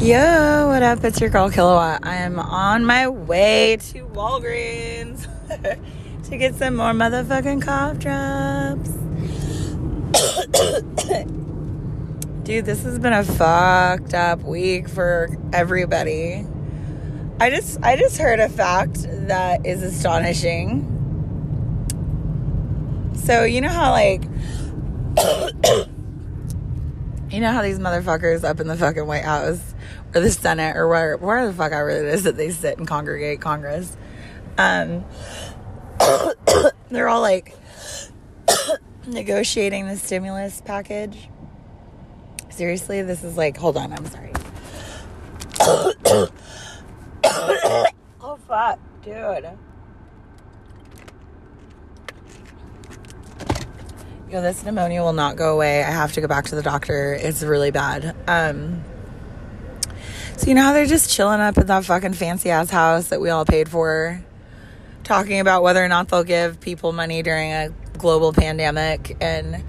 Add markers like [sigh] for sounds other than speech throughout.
Yo, what up? It's your girl Kilowatt. I am on my way to Walgreens [laughs] to get some more motherfucking cough drops. [coughs] Dude, this has been a fucked up week for everybody. I just I just heard a fact that is astonishing. So, you know how like [coughs] you know how these motherfuckers up in the fucking White House or the Senate or where where the fuck ever it is that they sit and congregate Congress. Um, [coughs] they're all like [coughs] negotiating the stimulus package. Seriously, this is like hold on, I'm sorry. [coughs] oh fuck, dude. Yo, this pneumonia will not go away. I have to go back to the doctor. It's really bad. Um, so you know how they're just chilling up at that fucking fancy ass house that we all paid for, talking about whether or not they'll give people money during a global pandemic and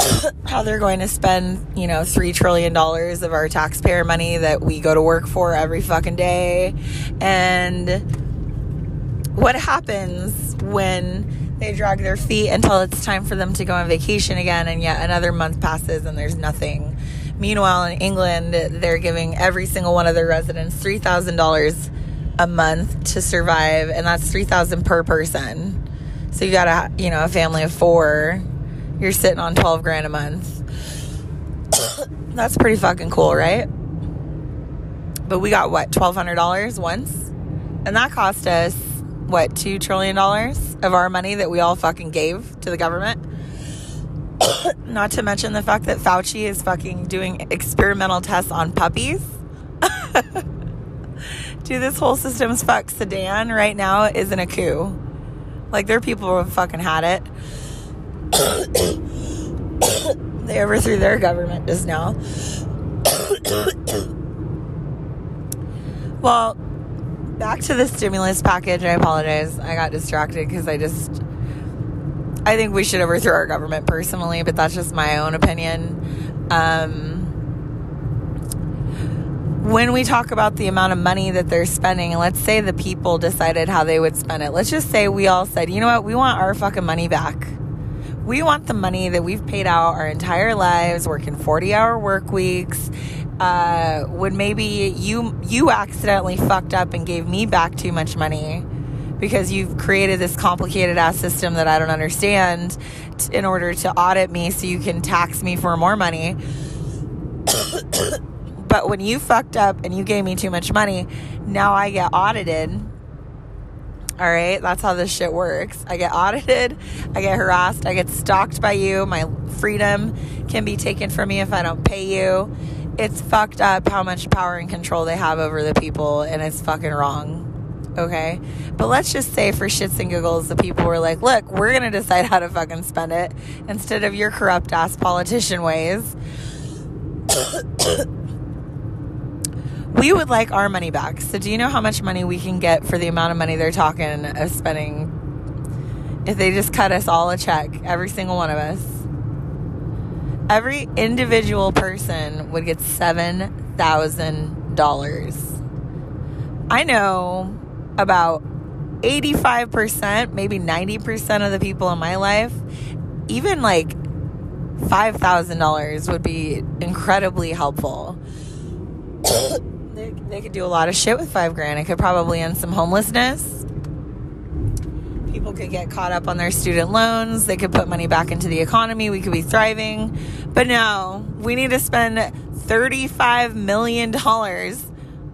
[coughs] how they're going to spend, you know, three trillion dollars of our taxpayer money that we go to work for every fucking day. And what happens when they drag their feet until it's time for them to go on vacation again, and yet another month passes and there's nothing. Meanwhile, in England, they're giving every single one of their residents $3,000 a month to survive, and that's 3000 per person. So you got a, you know, a family of four, you're sitting on 12 grand a month. [coughs] that's pretty fucking cool, right? But we got what, $1,200 once? And that cost us what, $2 trillion of our money that we all fucking gave to the government. [coughs] Not to mention the fact that Fauci is fucking doing experimental tests on puppies. [laughs] Dude, this whole system's fuck Sudan right now isn't a coup. Like, there are people who have fucking had it. [coughs] they overthrew their government just now. [coughs] well, back to the stimulus package. I apologize. I got distracted because I just. I think we should overthrow our government personally, but that's just my own opinion. Um, when we talk about the amount of money that they're spending, let's say the people decided how they would spend it, let's just say we all said, you know what, we want our fucking money back. We want the money that we've paid out our entire lives, working 40 hour work weeks, uh, when maybe you you accidentally fucked up and gave me back too much money because you've created this complicated ass system that I don't understand t- in order to audit me so you can tax me for more money. [coughs] but when you fucked up and you gave me too much money, now I get audited. All right, that's how this shit works. I get audited, I get harassed, I get stalked by you. My freedom can be taken from me if I don't pay you it's fucked up how much power and control they have over the people, and it's fucking wrong. Okay? But let's just say, for shits and giggles, the people were like, look, we're gonna decide how to fucking spend it instead of your corrupt ass politician ways. [coughs] we would like our money back. So, do you know how much money we can get for the amount of money they're talking of spending if they just cut us all a check, every single one of us? every individual person would get $7,000. I know about 85%, maybe 90% of the people in my life, even like $5,000 would be incredibly helpful. they, they could do a lot of shit with five grand. It could probably end some homelessness people could get caught up on their student loans. They could put money back into the economy. We could be thriving. But no, we need to spend $35 million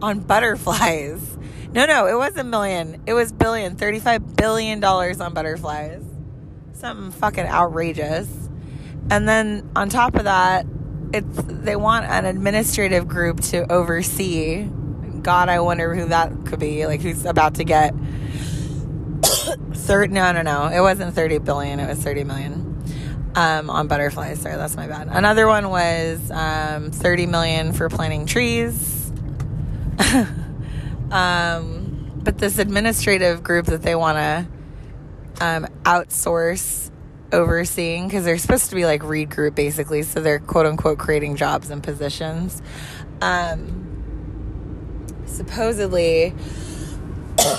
on butterflies. No, no, it was a million. It was billion. $35 billion on butterflies. Something fucking outrageous. And then on top of that, it's they want an administrative group to oversee. God, I wonder who that could be. Like who's about to get third no no no it wasn't 30 billion it was 30 million um, on butterflies sorry that's my bad another one was um, 30 million for planting trees [laughs] um, but this administrative group that they want to um, outsource overseeing because they're supposed to be like Reed Group basically so they're quote unquote creating jobs and positions. Um, supposedly [coughs]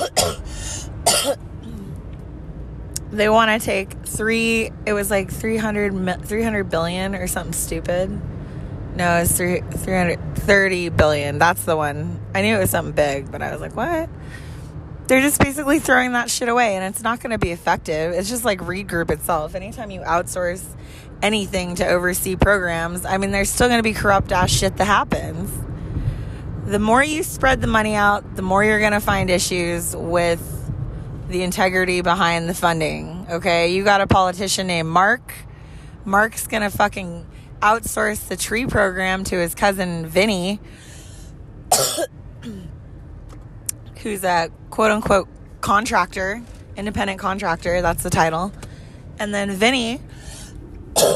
they want to take three it was like 300 300 billion or something stupid no it's three, 330 billion. That's the one. I knew it was something big but i was like what? They're just basically throwing that shit away and it's not going to be effective. It's just like Reed Group itself. Anytime you outsource anything to oversee programs i mean there's still going to be corrupt ass shit that happens. The more you spread the money out the more you're going to find issues with the integrity behind the funding. Okay, you got a politician named Mark. Mark's gonna fucking outsource the tree program to his cousin Vinny, [coughs] who's a quote unquote contractor, independent contractor. That's the title. And then Vinny [coughs]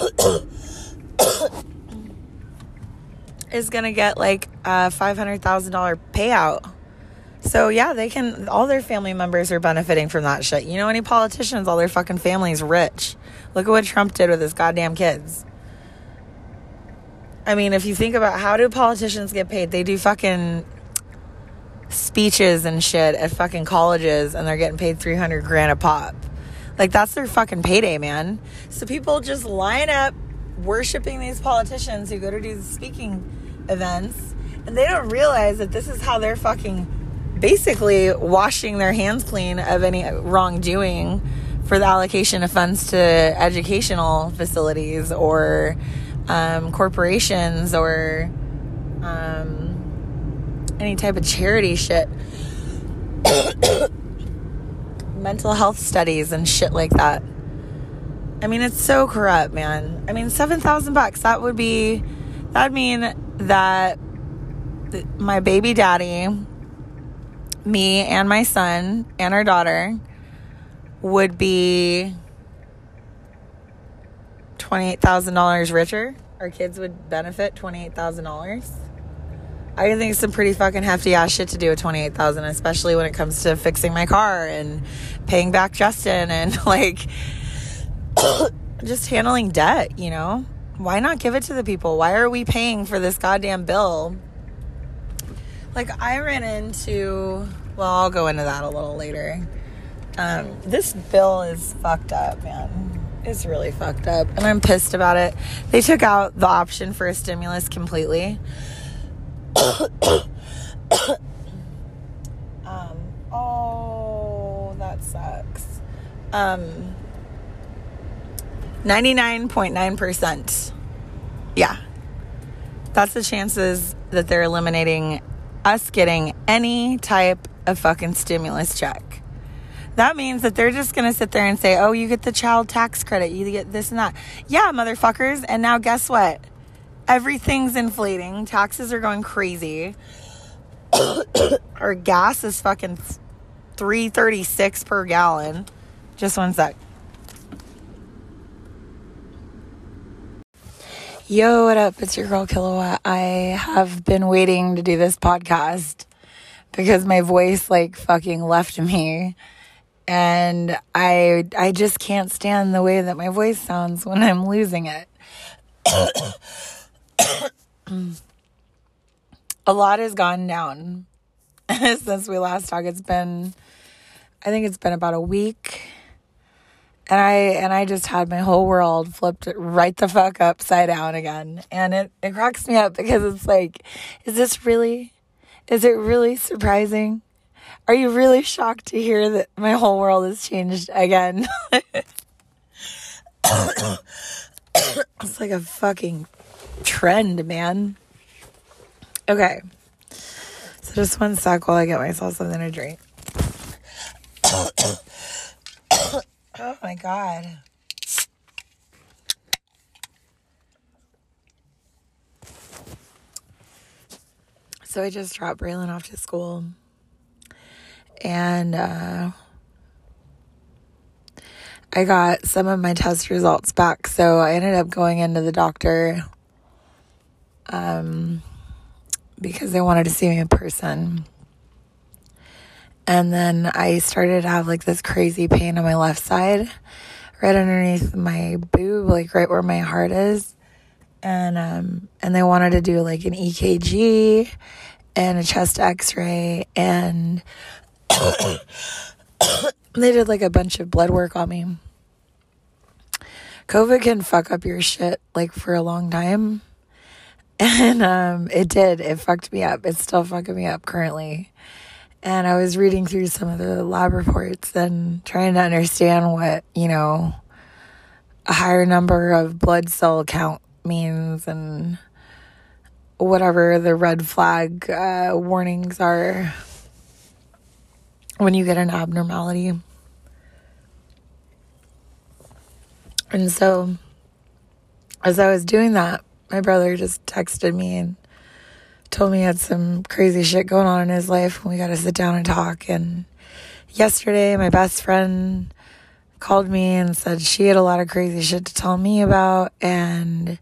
is gonna get like a five hundred thousand dollar payout so yeah, they can. All their family members are benefiting from that shit. You know, any politicians, all their fucking family's rich. Look at what Trump did with his goddamn kids. I mean, if you think about how do politicians get paid, they do fucking speeches and shit at fucking colleges, and they're getting paid three hundred grand a pop. Like that's their fucking payday, man. So people just line up worshiping these politicians who go to do the speaking events, and they don't realize that this is how they're fucking basically washing their hands clean of any wrongdoing for the allocation of funds to educational facilities or um, corporations or um, any type of charity shit. [coughs] Mental health studies and shit like that. I mean, it's so corrupt, man. I mean, 7,000 bucks, that would be, that would mean that my baby daddy me and my son and our daughter would be $28,000 richer. Our kids would benefit $28,000. I think it's some pretty fucking hefty ass shit to do with 28,000, especially when it comes to fixing my car and paying back Justin and [laughs] like [coughs] just handling debt, you know? Why not give it to the people? Why are we paying for this goddamn bill like I ran into, well, I'll go into that a little later. Um, this bill is fucked up, man. It's really fucked up, and I'm pissed about it. They took out the option for a stimulus completely. um, oh, that sucks. Um, 99.9%. Yeah. That's the chances that they're eliminating us getting any type of fucking stimulus check. That means that they're just going to sit there and say, oh, you get the child tax credit, you get this and that. Yeah, motherfuckers. And now guess what? Everything's inflating, taxes are going crazy. Our gas is fucking 336 per gallon. Just one sec. Yo, what up? It's your girl Kilowatt. I have been waiting to do this podcast because my voice like fucking left me. And I I just can't stand the way that my voice sounds when I'm losing it. [coughs] A lot has gone down [laughs] since we last talked. It's been I think it's been about a week and I and I just had my whole world flipped right the fuck upside down again. And it, it cracks me up because it's like, is this really is it really surprising? Are you really shocked to hear that my whole world has changed again? [laughs] it's like a fucking trend, man. Okay. So just one sec while I get myself something to drink. [coughs] Oh my God. So I just dropped Braylon off to school. And uh, I got some of my test results back. So I ended up going into the doctor um, because they wanted to see me in person. And then I started to have like this crazy pain on my left side, right underneath my boob, like right where my heart is. And um and they wanted to do like an EKG and a chest x ray, and [coughs] they did like a bunch of blood work on me. COVID can fuck up your shit like for a long time. [laughs] And um, it did. It fucked me up. It's still fucking me up currently. And I was reading through some of the lab reports and trying to understand what, you know, a higher number of blood cell count means and whatever the red flag uh, warnings are when you get an abnormality. And so, as I was doing that, my brother just texted me and told me he had some crazy shit going on in his life and we got to sit down and talk. And yesterday, my best friend called me and said she had a lot of crazy shit to tell me about. And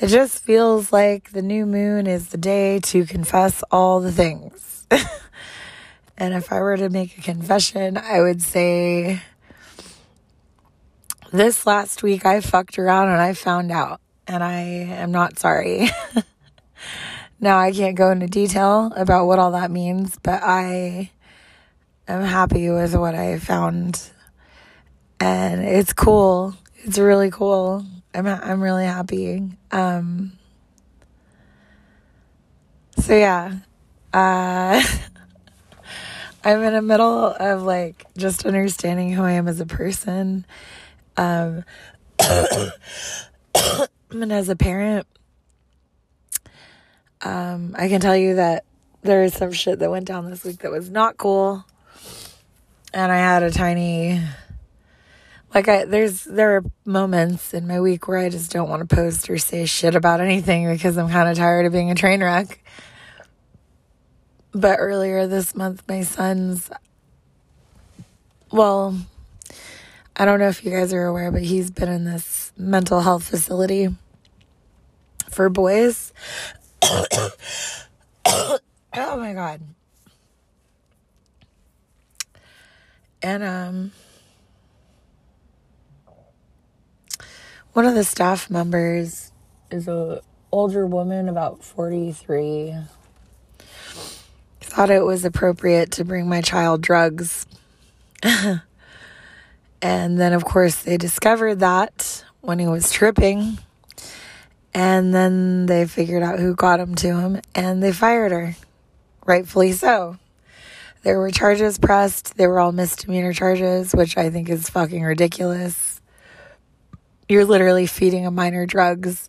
it just feels like the new moon is the day to confess all the things. [laughs] and if I were to make a confession, I would say this last week I fucked around and I found out, and I am not sorry. [laughs] now I can't go into detail about what all that means, but I am happy with what I found. And it's cool. It's really cool. I'm I'm really happy. Um so yeah. Uh [laughs] I'm in the middle of like just understanding who I am as a person um, [coughs] and as a parent, um, I can tell you that there is some shit that went down this week that was not cool. And I had a tiny, like I, there's, there are moments in my week where I just don't want to post or say shit about anything because I'm kind of tired of being a train wreck. But earlier this month, my son's, well, I don't know if you guys are aware, but he's been in this mental health facility for boys. [coughs] oh my god. And um one of the staff members is a older woman about 43 thought it was appropriate to bring my child drugs And then, of course, they discovered that when he was tripping. And then they figured out who got him to him and they fired her. Rightfully so. There were charges pressed. They were all misdemeanor charges, which I think is fucking ridiculous. You're literally feeding a minor drugs.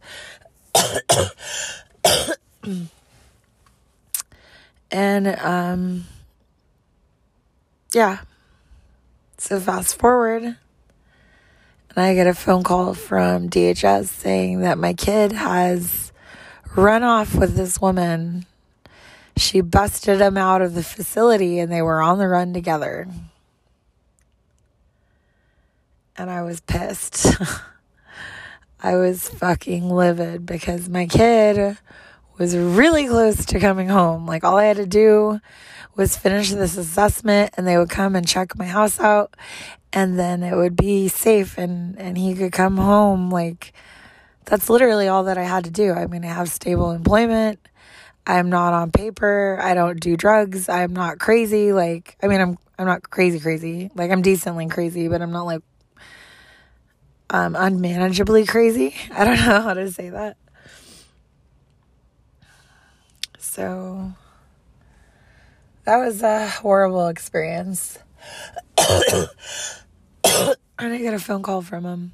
And, um, yeah. So fast forward, and I get a phone call from DHS saying that my kid has run off with this woman. She busted him out of the facility and they were on the run together. And I was pissed. [laughs] I was fucking livid because my kid was really close to coming home. Like all I had to do was finish this assessment and they would come and check my house out and then it would be safe and and he could come home like that's literally all that I had to do. I mean, I have stable employment. I'm not on paper. I don't do drugs. I'm not crazy. Like, I mean, I'm I'm not crazy crazy. Like I'm decently crazy, but I'm not like um unmanageably crazy. [laughs] I don't know how to say that. So that was a horrible experience. [coughs] and I get a phone call from him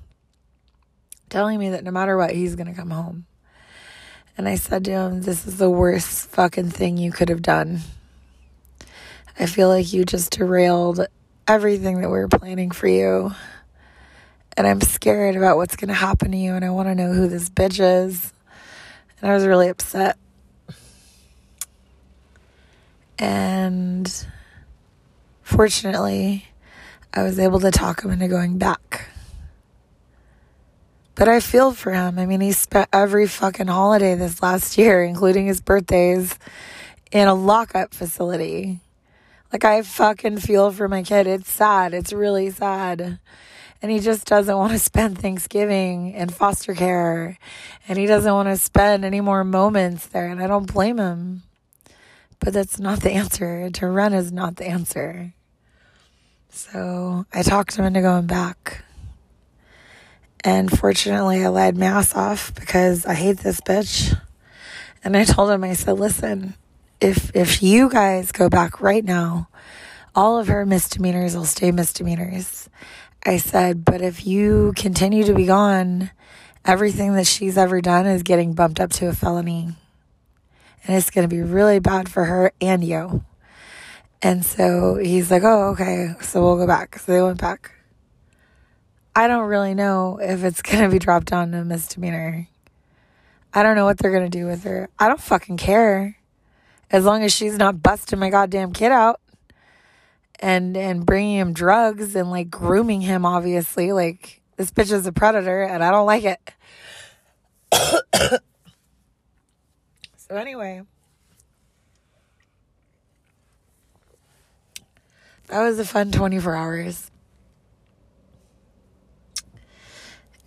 telling me that no matter what, he's going to come home. And I said to him, This is the worst fucking thing you could have done. I feel like you just derailed everything that we were planning for you. And I'm scared about what's going to happen to you. And I want to know who this bitch is. And I was really upset. And fortunately, I was able to talk him into going back. But I feel for him. I mean, he spent every fucking holiday this last year, [laughs] including his birthdays, in a lockup facility. Like, I fucking feel for my kid. It's sad. It's really sad. And he just doesn't want to spend Thanksgiving in foster care. And he doesn't want to spend any more moments there. And I don't blame him. But that's not the answer. To run is not the answer. So I talked him into going back. And fortunately, I lied my ass off because I hate this bitch. And I told him, I said, listen, if, if you guys go back right now, all of her misdemeanors will stay misdemeanors. I said, but if you continue to be gone, everything that she's ever done is getting bumped up to a felony. And it's going to be really bad for her and you. And so he's like, oh, okay. So we'll go back. So they went back. I don't really know if it's [laughs] going to be dropped down to a misdemeanor. I don't know what they're going to do with her. I don't fucking care. As long as she's not busting my goddamn kid out and and bringing him drugs and like grooming him obviously like this bitch is a predator and I don't like it. So anyway, that was a fun 24 hours.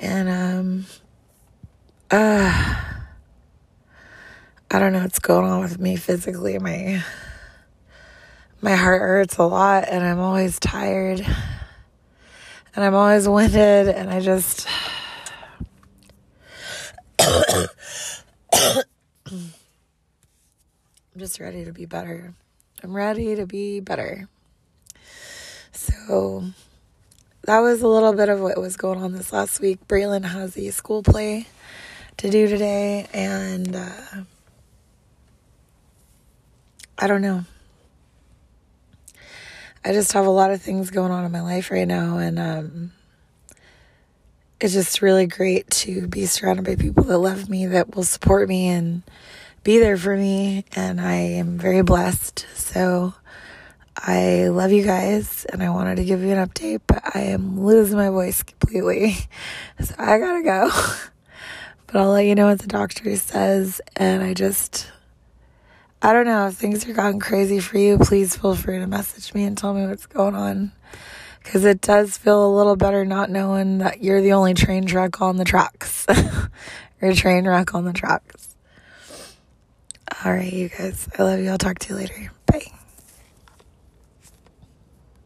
And um uh I don't know what's going on with me physically. My my heart hurts a lot and I'm always tired and I'm always winded and I just I'm just ready to be better. I'm ready to be better. So that was a little bit of what was going on this last week. Braylon has a school play to do today and uh, I don't know. I just have a lot of things going on in my life right now, and um, it's just really great to be surrounded by people that love me, that will support me, and be there for me. And I am very blessed. So I love you guys, and I wanted to give you an update, but I am losing my voice completely. [laughs] So I gotta go. [laughs] But I'll let you know what the doctor says, and I just I don't know if things are gotten crazy for you. Please feel free to message me and tell me what's going on. Because it does feel a little better not knowing that you're the only train wreck on the tracks. [laughs] or train wreck on the tracks. All right, you guys. I love you. I'll talk to you later. Bye.